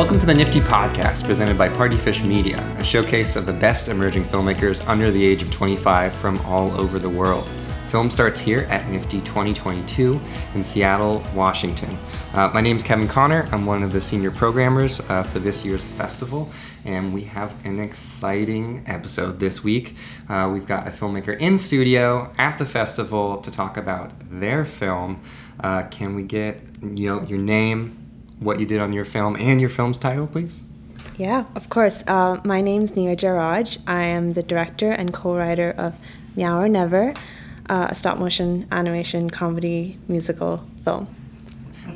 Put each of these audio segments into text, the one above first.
Welcome to the NFFTY Podcast, presented by Partyfish Media, a showcase of the best emerging filmmakers under the age of 25 from all over the world. Film starts here at NFFTY 2022 in Seattle, Washington. Uh, my name is Kevin Conner. I'm one of the senior programmers uh, for this year's festival, and we have an exciting episode this week. Uh, we've got a filmmaker in studio at the festival to talk about their film. Uh, can we get you know your name, what you did on your film, and your film's title, please? Yeah, of course. Uh, my name's Neeraja Raj. I am the director and co-writer of Meow or Never, uh, a stop-motion animation comedy musical film.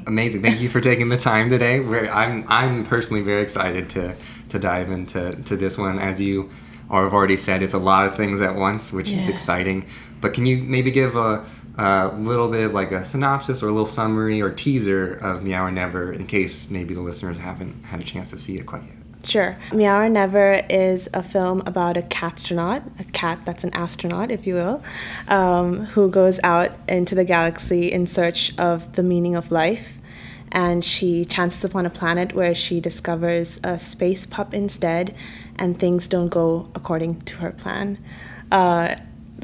Amazing! Thank you for taking the time today. We're, I'm I'm personally very excited to to dive into to this one. As you or have already said, it's a lot of things at once, which is exciting. But can you maybe give a, a little bit of like a synopsis or a little summary or teaser of Meow or Never in case maybe the listeners haven't had a chance to see it quite yet? Sure. Meow or Never is a film about a catstronaut, a cat that's an astronaut, if you will, um, who goes out into the galaxy in search of the meaning of life. And she chances upon a planet where she discovers a space pup instead, and things don't go according to her plan. Uh,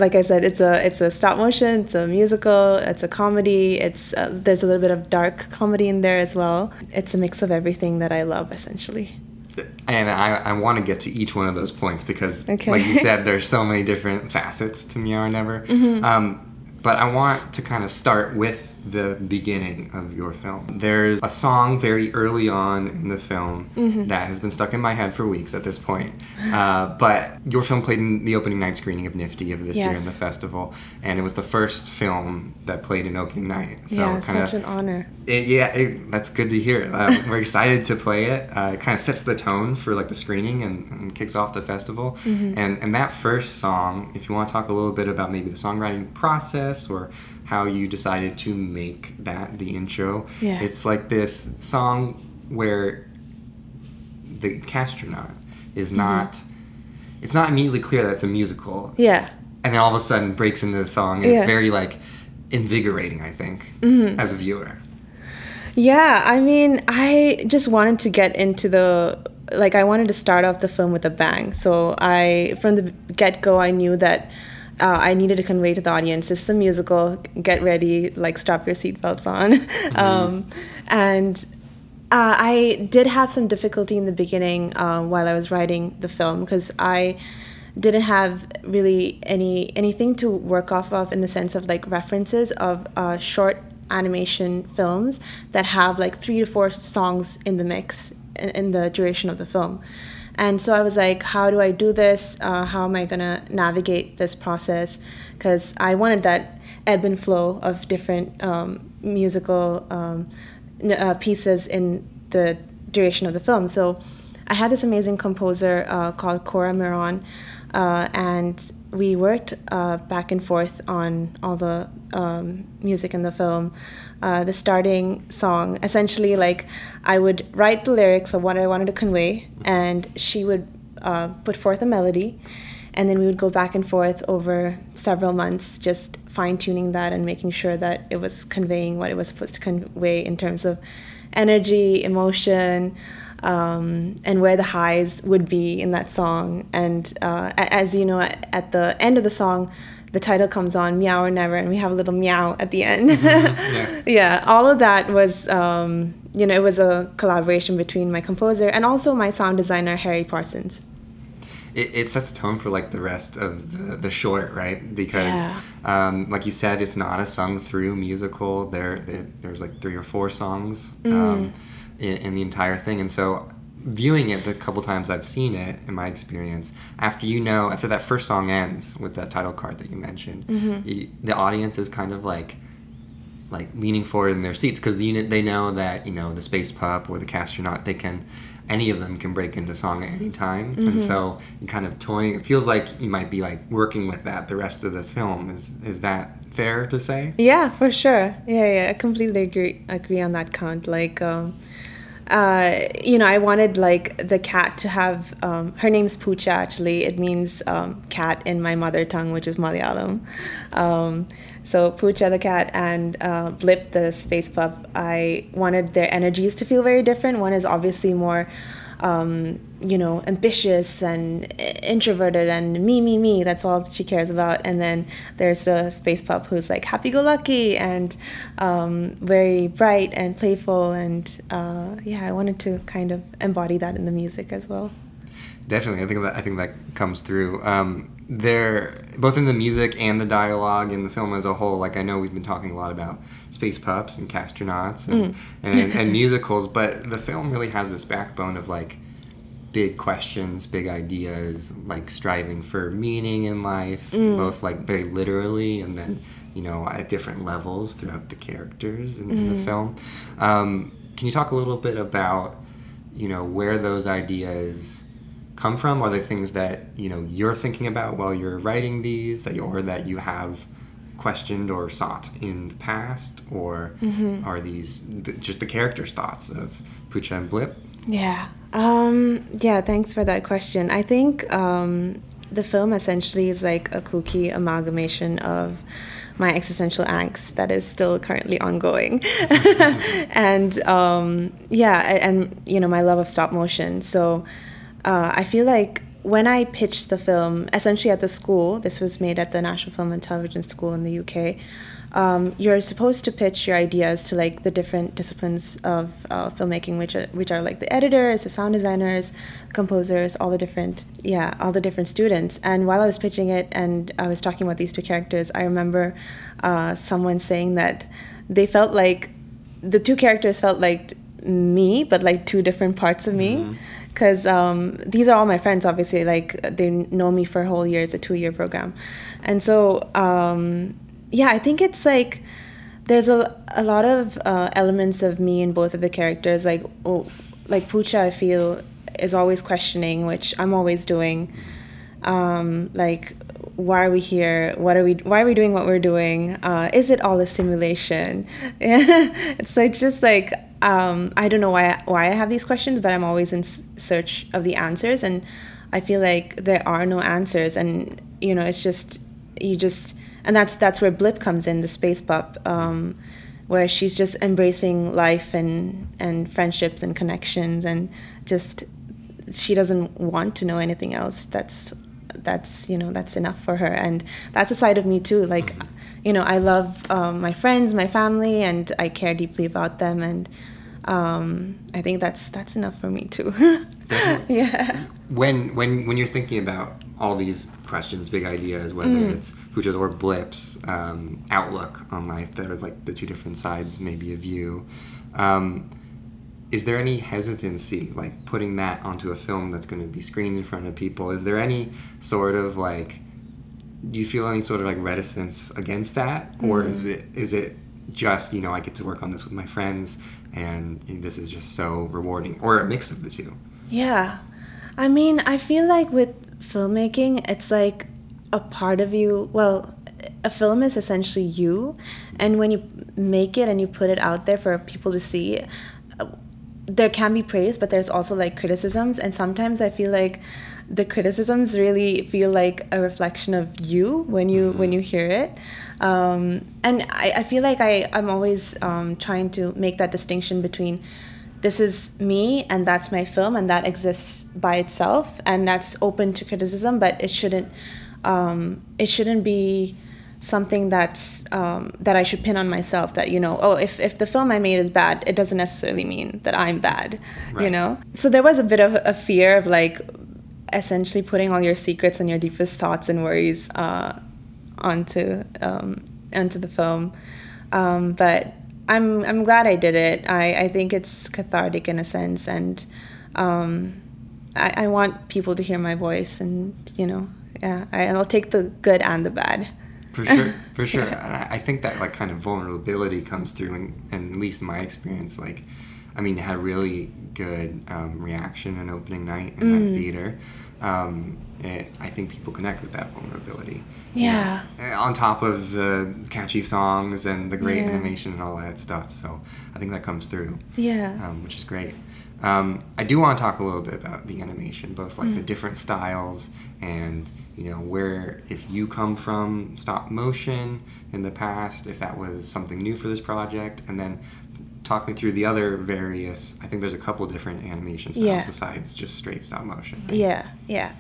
like I said, it's a it's a stop motion, it's a musical, it's a comedy. It's uh, there's a little bit of dark comedy in there as well. It's a mix of everything that I love, essentially. And I, I want to get to each one of those points because, Okay. like you said, there's so many different facets to Meow or Never. Mm-hmm. Um, but I want to kind of start with the beginning of your film. There's a song very early on in the film Mm-hmm. that has been stuck in my head for weeks at this point. Uh, but your film played in the opening night screening of NFFTY of this year in the festival, and it was the first film that played in opening night. So yeah, it's kind such an honor. it, yeah, it, that's good to hear. Uh, we're excited to play it. Uh, it kind of sets the tone for like the screening and, and kicks off the festival. Mm-hmm. And and that first song, if you want to talk a little bit about maybe the songwriting process or how you decided to make that the intro, Yeah. it's like this song where the catstronaut Mm-hmm. is not. It's not immediately clear that it's a musical, Yeah, and then all of a sudden breaks into the song, and it's very like invigorating. I think Mm-hmm. as a viewer. yeah. I mean, I just wanted to get into the like. I wanted to start off the film with a bang. So I, from the get go, I knew that. Uh, I needed to convey to the audience this is a musical. Get ready, like strap your seatbelts on. um, and uh, I did have some difficulty in the beginning uh, while I was writing the film because I didn't have really any anything to work off of in the sense of like references of uh, short animation films that have like three to four songs in the mix in, in the duration of the film. And so I was like, how do I do this? Uh, how am I gonna navigate this process? Because I wanted that ebb and flow of different um, musical um, uh, pieces in the duration of the film. So I had this amazing composer uh, called Cora Miron, uh, and we worked uh, back and forth on all the um, music in the film. Uh, the starting song, essentially, like I would write the lyrics of what I wanted to convey, and she would uh, put forth a melody, and then we would go back and forth over several months, just fine tuning that and making sure that it was conveying what it was supposed to convey in terms of energy, emotion, um, and where the highs would be in that song. And uh, as you know, at, the end of the song, the title comes on meow or never and we have a little meow at the end yeah. yeah all of that was um, you know it was a collaboration between my composer and also my sound designer harry parsons it, it sets the tone for like the rest of the, the short, right? Because, Yeah. um, like you said, it's not a sung through musical. There, there, there's like three or four songs Mm. um, in, in the entire thing, and so viewing it the couple times I've seen it, in my experience, after you know, after that first song ends with that title card that you mentioned, Mm-hmm. you, the audience is kind of like like leaning forward in their seats because the unit they know that you know the space pup or the catstronaut they can any of them can break into song at any time Mm-hmm. and so you kind of toying it feels like you might be like working with that the rest of the film is is that fair to say Yeah, for sure. Yeah, yeah, I completely agree agree on that count. Like, um, uh, you know, I wanted like the cat to have um, her name's Poocha. Actually, it means um, cat in my mother tongue, which is Malayalam. Um, So Poocha the cat and uh, Blip the space pup, I wanted their energies to feel very different. One is obviously more, um, you know, ambitious and introverted and me, me, me. That's all she cares about. And then there's a space pup who's like happy-go-lucky and um, very bright and playful. And uh, yeah, I wanted to kind of embody that in the music as well. Definitely, I think that I think that comes through. Um, there, both in the music and the dialogue in the film as a whole. Like I know we've been talking a lot about space pups and catstronauts and, mm. and, and musicals, but the film really has this backbone of like big questions, big ideas, like striving for meaning in life, mm. both like very literally and then you know at different levels throughout the characters in, mm. in the mm. film. Um, can you talk a little bit about you know where those ideas come from? Are they things that you know you're thinking about while you're writing these, that you, or that you have questioned or sought in the past, or mm-hmm. are these th- just the characters' thoughts of Poocha and Blip? Yeah, um, yeah. Thanks for that question. I think um, the film essentially is like a kooky amalgamation of my existential angst that is still currently ongoing and um, yeah and you know my love of stop motion so uh, I feel like when I pitched the film, essentially at the school, this was made at the National Film and Television School in the UK. Um, you're supposed to pitch your ideas to like the different disciplines of uh, filmmaking, which are, which are like the editors, the sound designers, composers, all the different yeah, all the different students. And while I was pitching it, and I was talking about these two characters, I remember uh, someone saying that they felt like the two characters felt like me, but like two different parts of me. Mm-hmm because um, these are all my friends obviously like they know me for a whole year it's a two year program. And so um, yeah i think it's like there's a, a lot of uh, elements of me in both of the characters like oh, like Poocha I feel is always questioning which I'm always doing. Um, like why are we here? What are we why are we doing what we're doing? Uh, is it all a simulation? It's like just like um, I don't know why why I have these questions, but I'm always in search of the answers, and I feel like there are no answers, and you know, it's just you just, and that's that's where Blip comes in, the space pup, um, where she's just embracing life and and friendships and connections, and just she doesn't want to know anything else. That's that's you know that's enough for her, and that's a side of me too, like. Mm-hmm you know, I love um, my friends, my family, and I care deeply about them. And um, I think that's that's enough for me too. yeah. When when when you're thinking about all these questions, big ideas, whether mm. it's Poocha's or Blip's um, outlook on life, that are like the two different sides, maybe of you. Um, is there any hesitancy, like putting that onto a film that's going to be screened in front of people? Is there any sort of like do you feel any sort of like reticence against that? Or mm. is it is it just you know i get to work on this with my friends and this is just so rewarding? Or a mix of the two? Yeah. I mean i feel like with filmmaking it's like a part of you well a film is essentially you. And when you make it and you put it out there for people to see there can be praise but there's also like criticisms. And sometimes i feel like the criticisms really feel like a reflection of you when you mm-hmm. when you hear it um, and I, I feel like I, i'm always um, trying to make that distinction between this is me and that's my film and that exists by itself and that's open to criticism but it shouldn't um, it shouldn't be something that's um, that I should pin on myself that you know oh if, if the film I made is bad it doesn't necessarily mean that I'm bad right. you know so there was a bit of a fear of like essentially putting all your secrets and your deepest thoughts and worries uh, onto um, onto the film. Um, but I'm I'm glad I did it. I, I think it's cathartic in a sense, and um, I, I want people to hear my voice, and you know, yeah, I, I'll take the good and the bad. For sure, for sure. yeah. And I think that like kind of vulnerability comes through, and, and at least my experience, like I mean, had really good um, reaction in opening night in mm. that theater. Um, it, I think people connect with that vulnerability. Yeah. Know, on top of the catchy songs and the great yeah. animation and all that stuff. So I think that comes through. Yeah. Um, which is great. Um, I do want to talk a little bit about the animation, both like Mm. the different styles and you know where if you come from stop motion in the past, if that was something new for this project, and then talk me through the other various. I think there's a couple different animation styles Yeah. besides just straight stop motion. right? Yeah, yeah.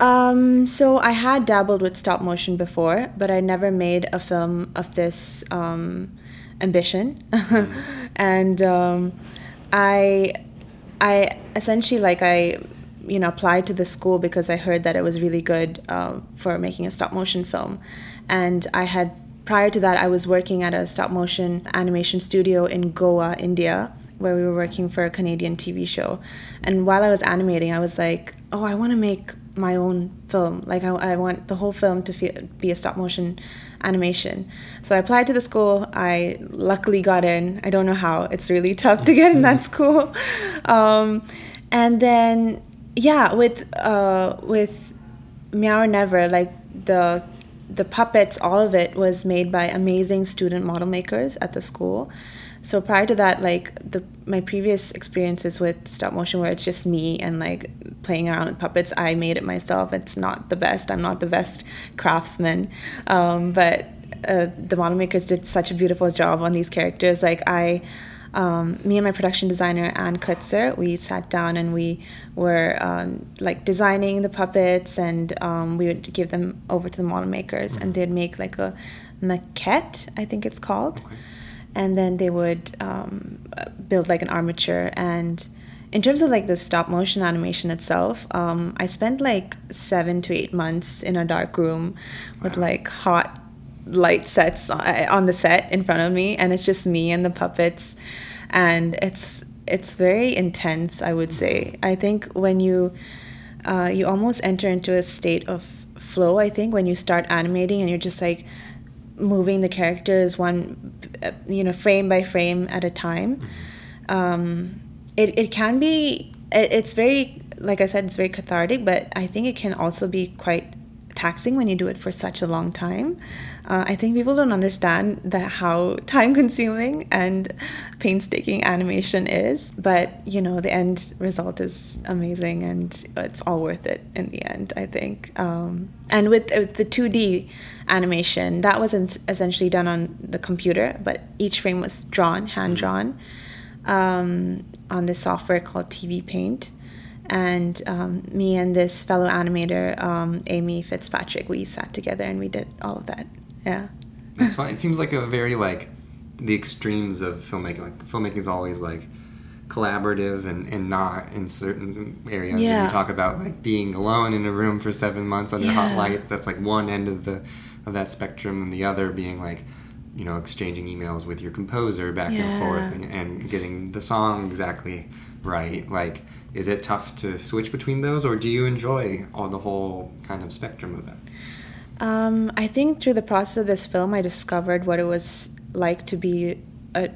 Um, so I had dabbled with stop motion before, but I never made a film of this um, ambition, and um, I, I essentially like I, you know, applied to the school because I heard that it was really good uh, for making a stop motion film, and I had prior to that I was working at a stop motion animation studio in Goa, India, where we were working for a Canadian TV show. And while I was animating, I was like, oh, I want to make my own film. Like, I, I want the whole film to feel, be a stop motion animation. So I applied to the school. I luckily got in. I don't know how. It's really tough to get in that school. Um, and then, yeah, with uh, with Meow or Never, like the the puppets, all of it was made by amazing student model makers at the school. So prior to that, like the my previous experiences with stop motion, where it's just me and like playing around with puppets, I made it myself. It's not the best. I'm not the best craftsman, um, but uh, the model makers did such a beautiful job on these characters. Like I. Um, me and my production designer Anne Kutzer, we sat down and we were um, like designing the puppets, and um, we would give them over to the model makers, and they'd make like a maquette, I think it's called, Okay. and then they would um, build like an armature. And in terms of like the stop motion animation itself, um, I spent like seven to eight months in a dark room with like hot light sets on, on the set in front of me and it's just me and the puppets. And it's it's very intense i would say. I think when you uh, you almost enter into a state of flow i think when you start animating and you're just like moving the characters one uh, you know frame by frame at a time um, it, it can be it, it's very like i said it's very cathartic but i think it can also be quite taxing when you do it for such a long time uh, i think people don't understand that how time consuming and painstaking animation is but you know the end result is amazing and it's all worth it in the end i think um, and with, with the 2d animation that wasn't essentially done on the computer but each frame was drawn hand drawn um, on this software called TV Paint. And um, me and this fellow animator, um, Amy Fitzpatrick, we sat together and we did all of that. Yeah. That's fine. It seems like a very like the extremes of filmmaking. Like filmmaking is always like collaborative and, and not in certain areas. And Yeah. you talk about like being alone in a room for seven months under hot Yeah. light. That's like one end of the of that spectrum, and the other being like you know exchanging emails with your composer back and forth and, and getting the song exactly right. Like, is it tough to switch between those, or do you enjoy all the whole kind of spectrum of that? Um, I think through the process of this film, I discovered what it was like to be a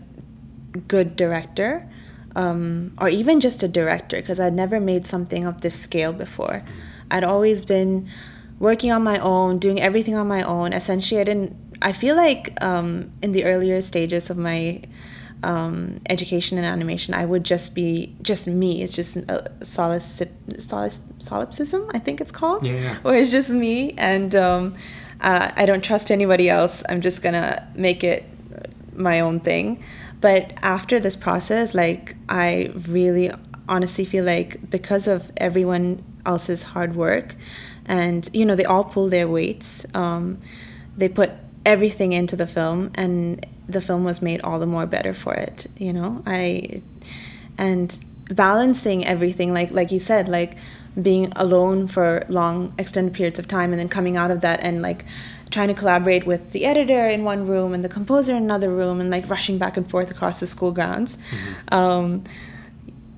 good director, um, or even just a director, because I'd never made something of this scale before. I'd always been working on my own, doing everything on my own. Essentially, I didn't. I feel like um, in the earlier stages of my um, education and animation, I would just be just me. It's just a solic- solic- solipsism, I think it's called, Yeah, where it's just me and um, uh, I don't trust anybody else. I'm just gonna make it my own thing. But after this process, like I really honestly feel like because of everyone else's hard work, and you know they all pull their weights. Um, they put everything into the film, and the film was made all the more better for it. You know, I and balancing everything like like you said like being alone for long extended periods of time and then coming out of that and like trying to collaborate with the editor in one room and the composer in another room and like rushing back and forth across the school grounds um,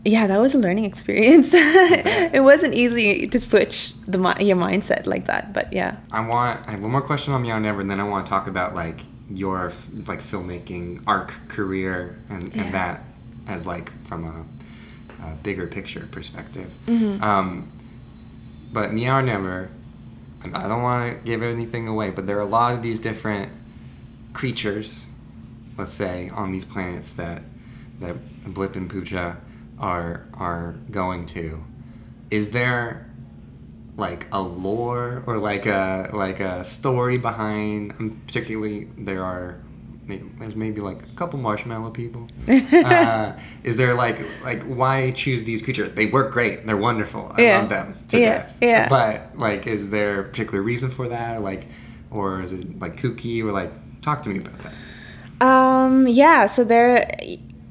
yeah that was a learning experience it wasn't easy to switch the your mindset like that but yeah I want. I have one more question on Meow Never, and then I want to talk about like your like filmmaking arc career and, Yeah. and that as like from a, a bigger picture perspective. Mm-hmm. Um, but Meow Never, and I don't want to give anything away, but there are a lot of these different creatures, let's say, on these planets that that Blip and Poocha are are going to, is there like a lore or like a like a story behind? um, Particularly, there are maybe, there's maybe like a couple marshmallow people. uh, is there like like why choose these creatures? They work great. They're wonderful. I Yeah. love them to Yeah, death. yeah. But like, is there a particular reason for that? Or like, or is it like kooky? Or like, talk to me about that. Um, yeah, so there,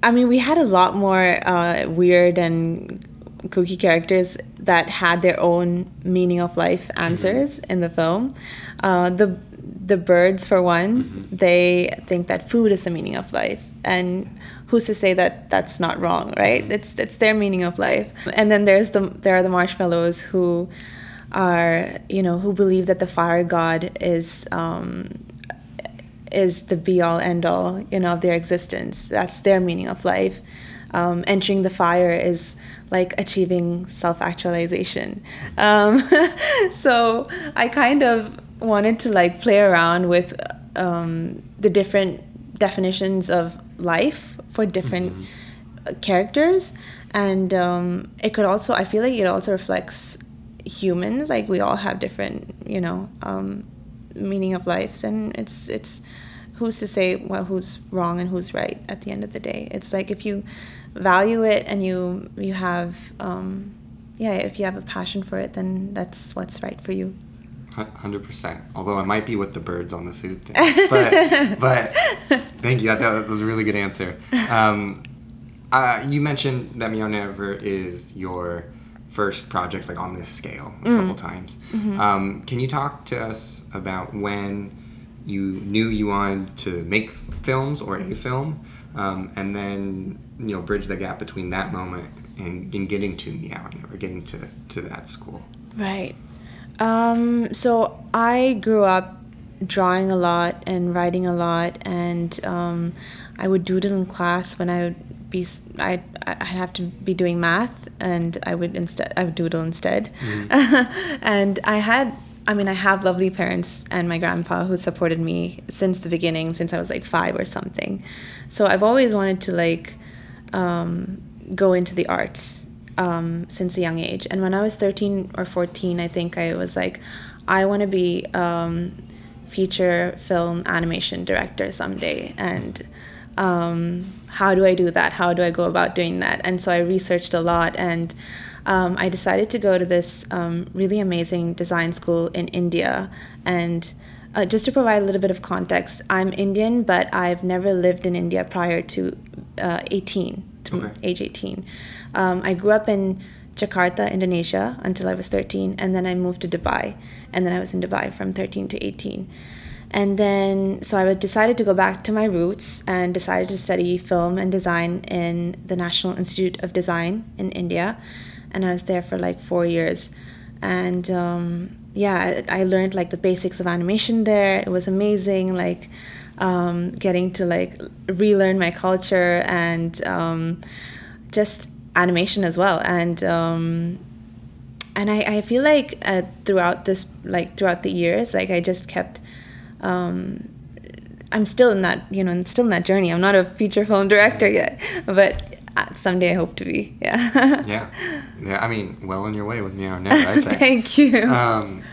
I mean, we had a lot more uh, weird and kooky characters that had their own meaning of life answers in the film. Uh, the the birds, for one, they think that food is the meaning of life, and who's to say that that's not wrong, right? It's it's their meaning of life. And then there's the there are the marshmallows who are you know who believe that the fire god is um, is the be all end all, you know, of their existence. That's their meaning of life. Um, entering the fire is like achieving self actualization. Um, so I kind of wanted to like play around with um, the different definitions of life for different uh, characters. And um, it could also, I feel like it also reflects humans. Like we all have different, you know, um, meaning of lives and it's it's who's to say well who's wrong and who's right at the end of the day it's like if you value it and you you have um yeah if you have a passion for it then that's what's right for you Hundred percent. Although I might be with the birds on the food thing, but but thank you. That, that was a really good answer. Um, uh, you mentioned that Meow Never is your first project, like on this scale, a couple times. Um, can you talk to us about when you knew you wanted to make films or a film, um, and then you know bridge the gap between that moment and, and getting to Meow Never, getting to to that school. Right. Um, so I grew up drawing a lot and writing a lot, and um, I would doodle in class when I would be I I'd have to be doing math, and I would instead I would doodle instead, and I had. I mean, I have lovely parents and my grandpa who supported me since the beginning, since I was like five or something. So I've always wanted to like um, go into the arts um, since a young age. And when I was 13 or 14, I think I was like, I want to be um, feature film animation director someday. And um, how do I do that? How do I go about doing that? And so I researched a lot and um, I decided to go to this um, really amazing design school in India. And uh, just to provide a little bit of context, I'm Indian, but I've never lived in India prior to uh, 18, to Okay. age 18. Um, I grew up in Jakarta, Indonesia, until I was 13, and then I moved to Dubai, and then I was in Dubai from 13 to 18. And then, so I decided to go back to my roots and decided to study film and design in the National Institute of Design in India. And I was there for like four years. And um, yeah, I I learned like the basics of animation there. It was amazing, like um, getting to like relearn my culture and um, just animation as well. And um, and I, I feel like uh, throughout this like throughout the years like i just kept um, i'm still in that you know I'm still in that journey i'm not a feature film director yet but someday i hope to be yeah Yeah, yeah. I mean, well on your way with Meow Never. I'd say. thank you Um,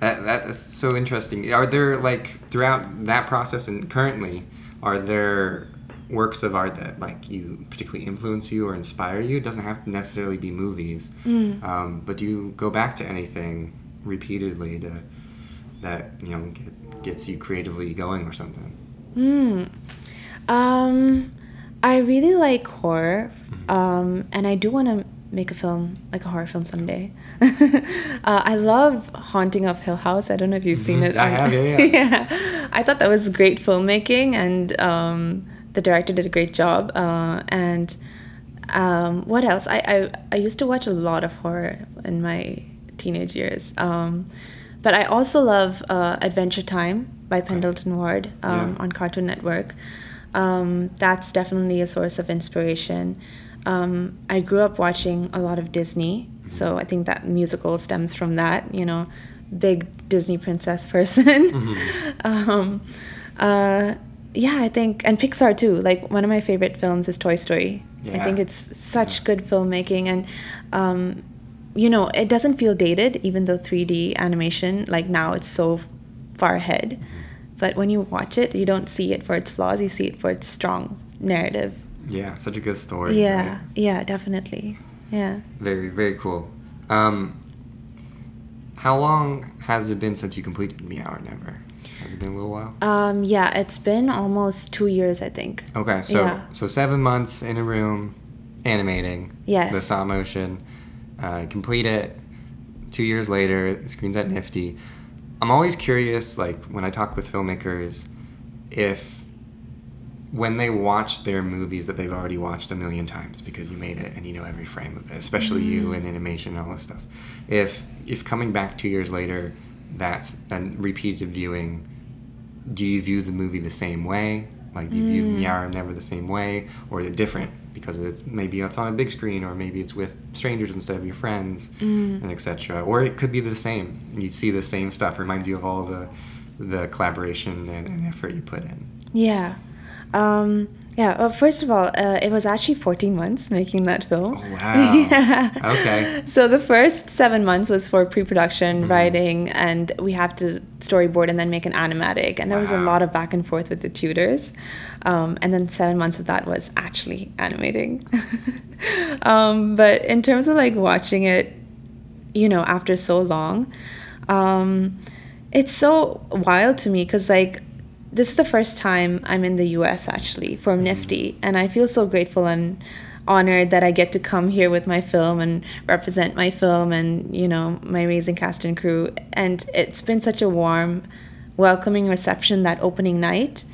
that that's so interesting. Are there like throughout that process and currently, are there works of art that like you particularly influence you or inspire you? It doesn't have to necessarily be movies, um, but do you go back to anything repeatedly to that you know get, gets you creatively going or something? Mm. Um, I really like horror, um, and I do want to make a film, like a horror film someday. uh, I love Haunting of Hill House. I don't know if you've seen Mhm. it. I have, yeah, yeah. yeah. I thought that was great filmmaking, and um, the director did a great job. Uh, and um, what else? I, I I used to watch a lot of horror in my teenage years. Um, but I also love uh, Adventure Time by Pendleton Ward um, Yeah. on Cartoon Network. Um, that's definitely a source of inspiration. Um, I grew up watching a lot of Disney, so I think that musical stems from that. You know, big Disney princess person. um, uh, yeah, I think, and Pixar too. Like one of my favorite films is Toy Story I think it's such yeah. good filmmaking, and um, you know, it doesn't feel dated, even though 3D animation, like now, it's so far ahead. Mm-hmm. But when you watch it, you don't see it for its flaws; you see it for its strong narrative. Yeah, such a good story. Yeah, right? yeah, definitely. Yeah. Very, very cool. Um, how long has it been since you completed Meow or Never? Has it been a little while? Um, yeah, it's been almost two years, I think. Okay, so yeah. so seven months in a room, animating. Yes. The stop motion. Uh, complete it. Two years later, screens at NFFTY. I'm always curious, like when I talk with filmmakers, if when they watch their movies that they've already watched a million times because you made it and you know every frame of it, especially mm. you and animation and all this stuff. If if coming back two years later, that's a repeated viewing, do you view the movie the same way? Like do you mm. view Meow Never the same way, or is it different because it's maybe it's on a big screen, or maybe it's with strangers instead of your friends, mm. and etc. Or it could be the same. You see the same stuff. Reminds you of all the the collaboration and, and effort you put in. Yeah. Um, yeah, well, first of all, uh, it was actually 14 months making that film. Oh, wow. yeah. Okay. So the first seven months was for pre production, mm-hmm. writing, and we have to storyboard and then make an animatic. And there wow. was a lot of back and forth with the tutors. Um, and then seven months of that was actually animating. um, but in terms of like watching it, you know, after so long, um, it's so wild to me because, like, this is the first time I'm in the US actually for mm-hmm. NFFTY, and I feel so grateful and honored that I get to come here with my film and represent my film and you know my amazing cast and crew. And it's been such a warm, welcoming reception that opening night.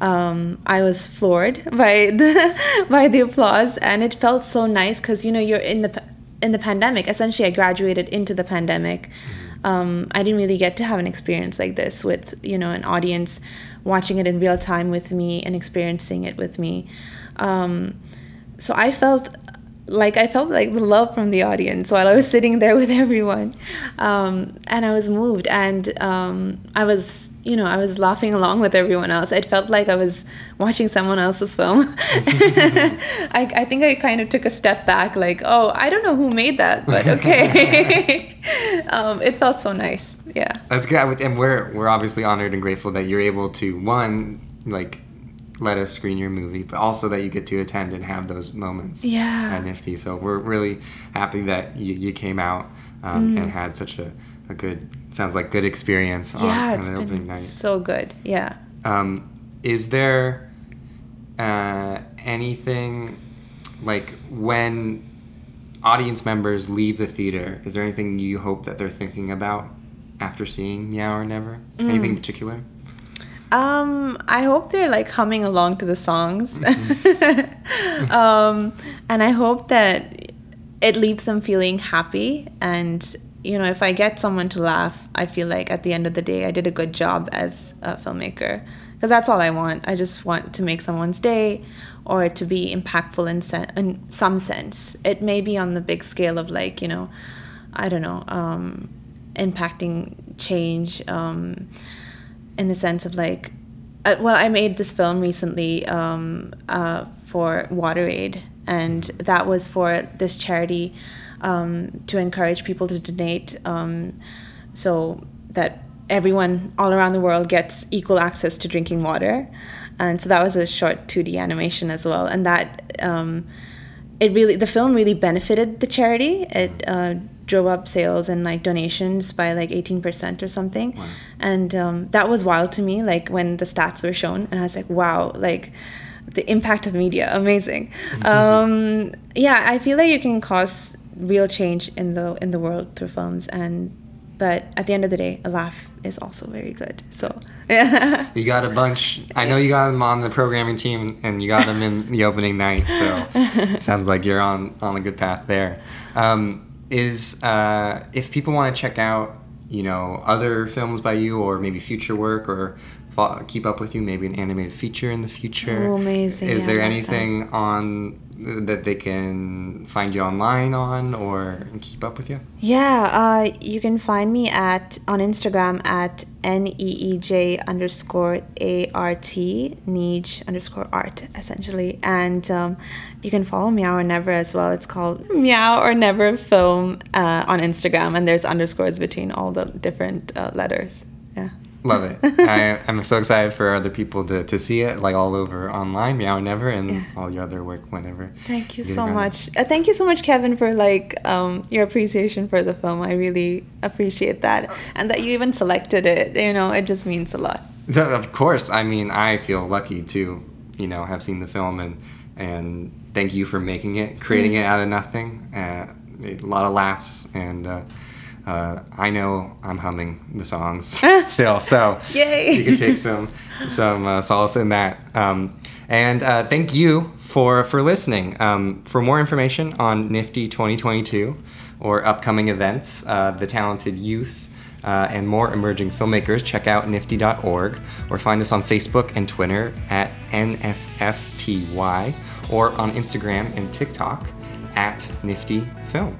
Um, I was floored by the by the applause, and it felt so nice because you know you're in the in the pandemic. Essentially, I graduated into the pandemic. Mm-hmm um, I didn't really get to have an experience like this with you know an audience watching it in real time with me and experiencing it with me. Um, so I felt like I felt like the love from the audience while I was sitting there with everyone, um, and I was moved, and um, I was, you know, I was laughing along with everyone else. It felt like I was watching someone else's film. I, I think I kind of took a step back, like, oh, I don't know who made that, but okay. um, it felt so nice. Yeah. That's good, and we're we're obviously honored and grateful that you're able to one like let us screen your movie, but also that you get to attend and have those moments yeah. at NFFTY. So we're really happy that you, you came out um, mm. and had such a, a good, sounds like good experience yeah, on, on the opening night. So good, yeah. Um, is there uh, anything like when audience members leave the theater? Is there anything you hope that they're thinking about after seeing Meow or Never? Mm. Anything in particular? Um, I hope they're like humming along to the songs. Mm-hmm. um, and I hope that it leaves them feeling happy. And, you know, if I get someone to laugh, I feel like at the end of the day, I did a good job as a filmmaker. Because that's all I want. I just want to make someone's day or to be impactful in, sen- in some sense. It may be on the big scale of like, you know, I don't know, um, impacting change. Um, in the sense of like uh, well i made this film recently um, uh, for WaterAid and that was for this charity um, to encourage people to donate um, so that everyone all around the world gets equal access to drinking water. And so that was a short 2d animation as well and that um, it really the film really benefited the charity. It uh, drove up sales and like donations by like 18% or something. Wow. and um, that was wild to me like when the stats were shown and i was like wow like the impact of media amazing. Um, yeah i feel like you can cause real change in the in the world through films and but at the end of the day a laugh is also very good so. Yeah you got a bunch. I know you got them on the programming team and you got them in the opening night so sounds like you're on on a good path there. Um, is uh, if people want to check out you know other films by you or maybe future work or keep up with you, maybe an animated feature in the future. Oh, amazing. Is there anything on that they can find you online on or keep up with you? Yeah, uh, you can find me at on Instagram at n e e j underscore a r t neej underscore art essentially, and um, you can follow Meow or Never as well. It's called Meow or Never Film uh, on Instagram, and there's underscores between all the different uh, letters. Love it. I, I'm so excited for other people to, to see it, like all over online, Meow Never, and Yeah. all your other work whenever. Thank you so much. Uh, thank you so much, Kevin, for like um, your appreciation for the film. I really appreciate that, and that you even selected it. You know, it just means a lot. Of course, I mean, I feel lucky to, you know, have seen the film and and thank you for making it, creating it out of nothing. Uh, a lot of laughs and. Uh, uh, I know I'm humming the songs still, so Yay. you can take some some uh, solace in that. Um, and uh, thank you for for listening. Um, for more information on NFFTY 2022 or upcoming events, uh, the talented youth, uh, and more emerging filmmakers, check out nffty.org or find us on Facebook and Twitter at NFFTY or on Instagram and TikTok at NFFTY Film.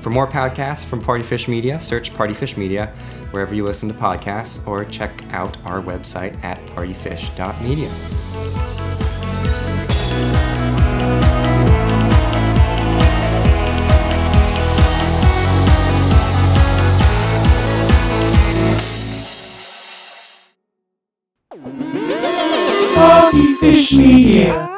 For more podcasts from Partyfish Media, search Partyfish Media wherever you listen to podcasts or check out our website at partyfish.media. Partyfish Media.